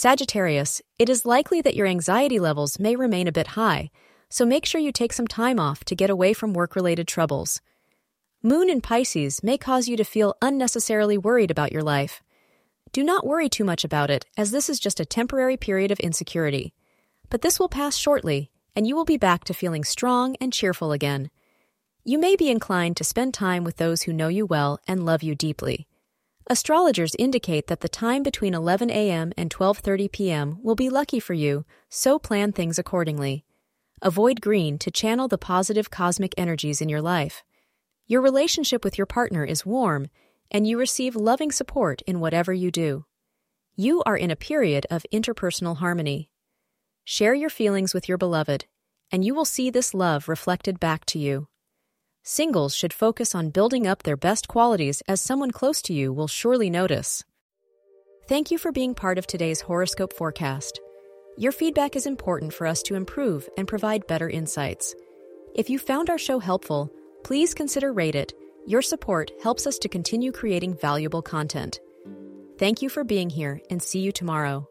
Sagittarius, it is likely that your anxiety levels may remain a bit high, so make sure you take some time off to get away from work related troubles. Moon in Pisces may cause you to feel unnecessarily worried about your life. Do not worry too much about it, as this is just a temporary period of insecurity. But this will pass shortly, and you will be back to feeling strong and cheerful again. You may be inclined to spend time with those who know you well and love you deeply. Astrologers indicate that the time between 11 a.m. and 12:30 p.m. will be lucky for you, so plan things accordingly. Avoid green to channel the positive cosmic energies in your life. Your relationship with your partner is warm, and you receive loving support in whatever you do. You are in a period of interpersonal harmony. Share your feelings with your beloved, and you will see this love reflected back to you. Singles should focus on building up their best qualities as someone close to you will surely notice. Thank you for being part of today's horoscope forecast. Your feedback is important for us to improve and provide better insights. If you found our show helpful, please consider rate it. Your support helps us to continue creating valuable content. Thank you for being here and see you tomorrow.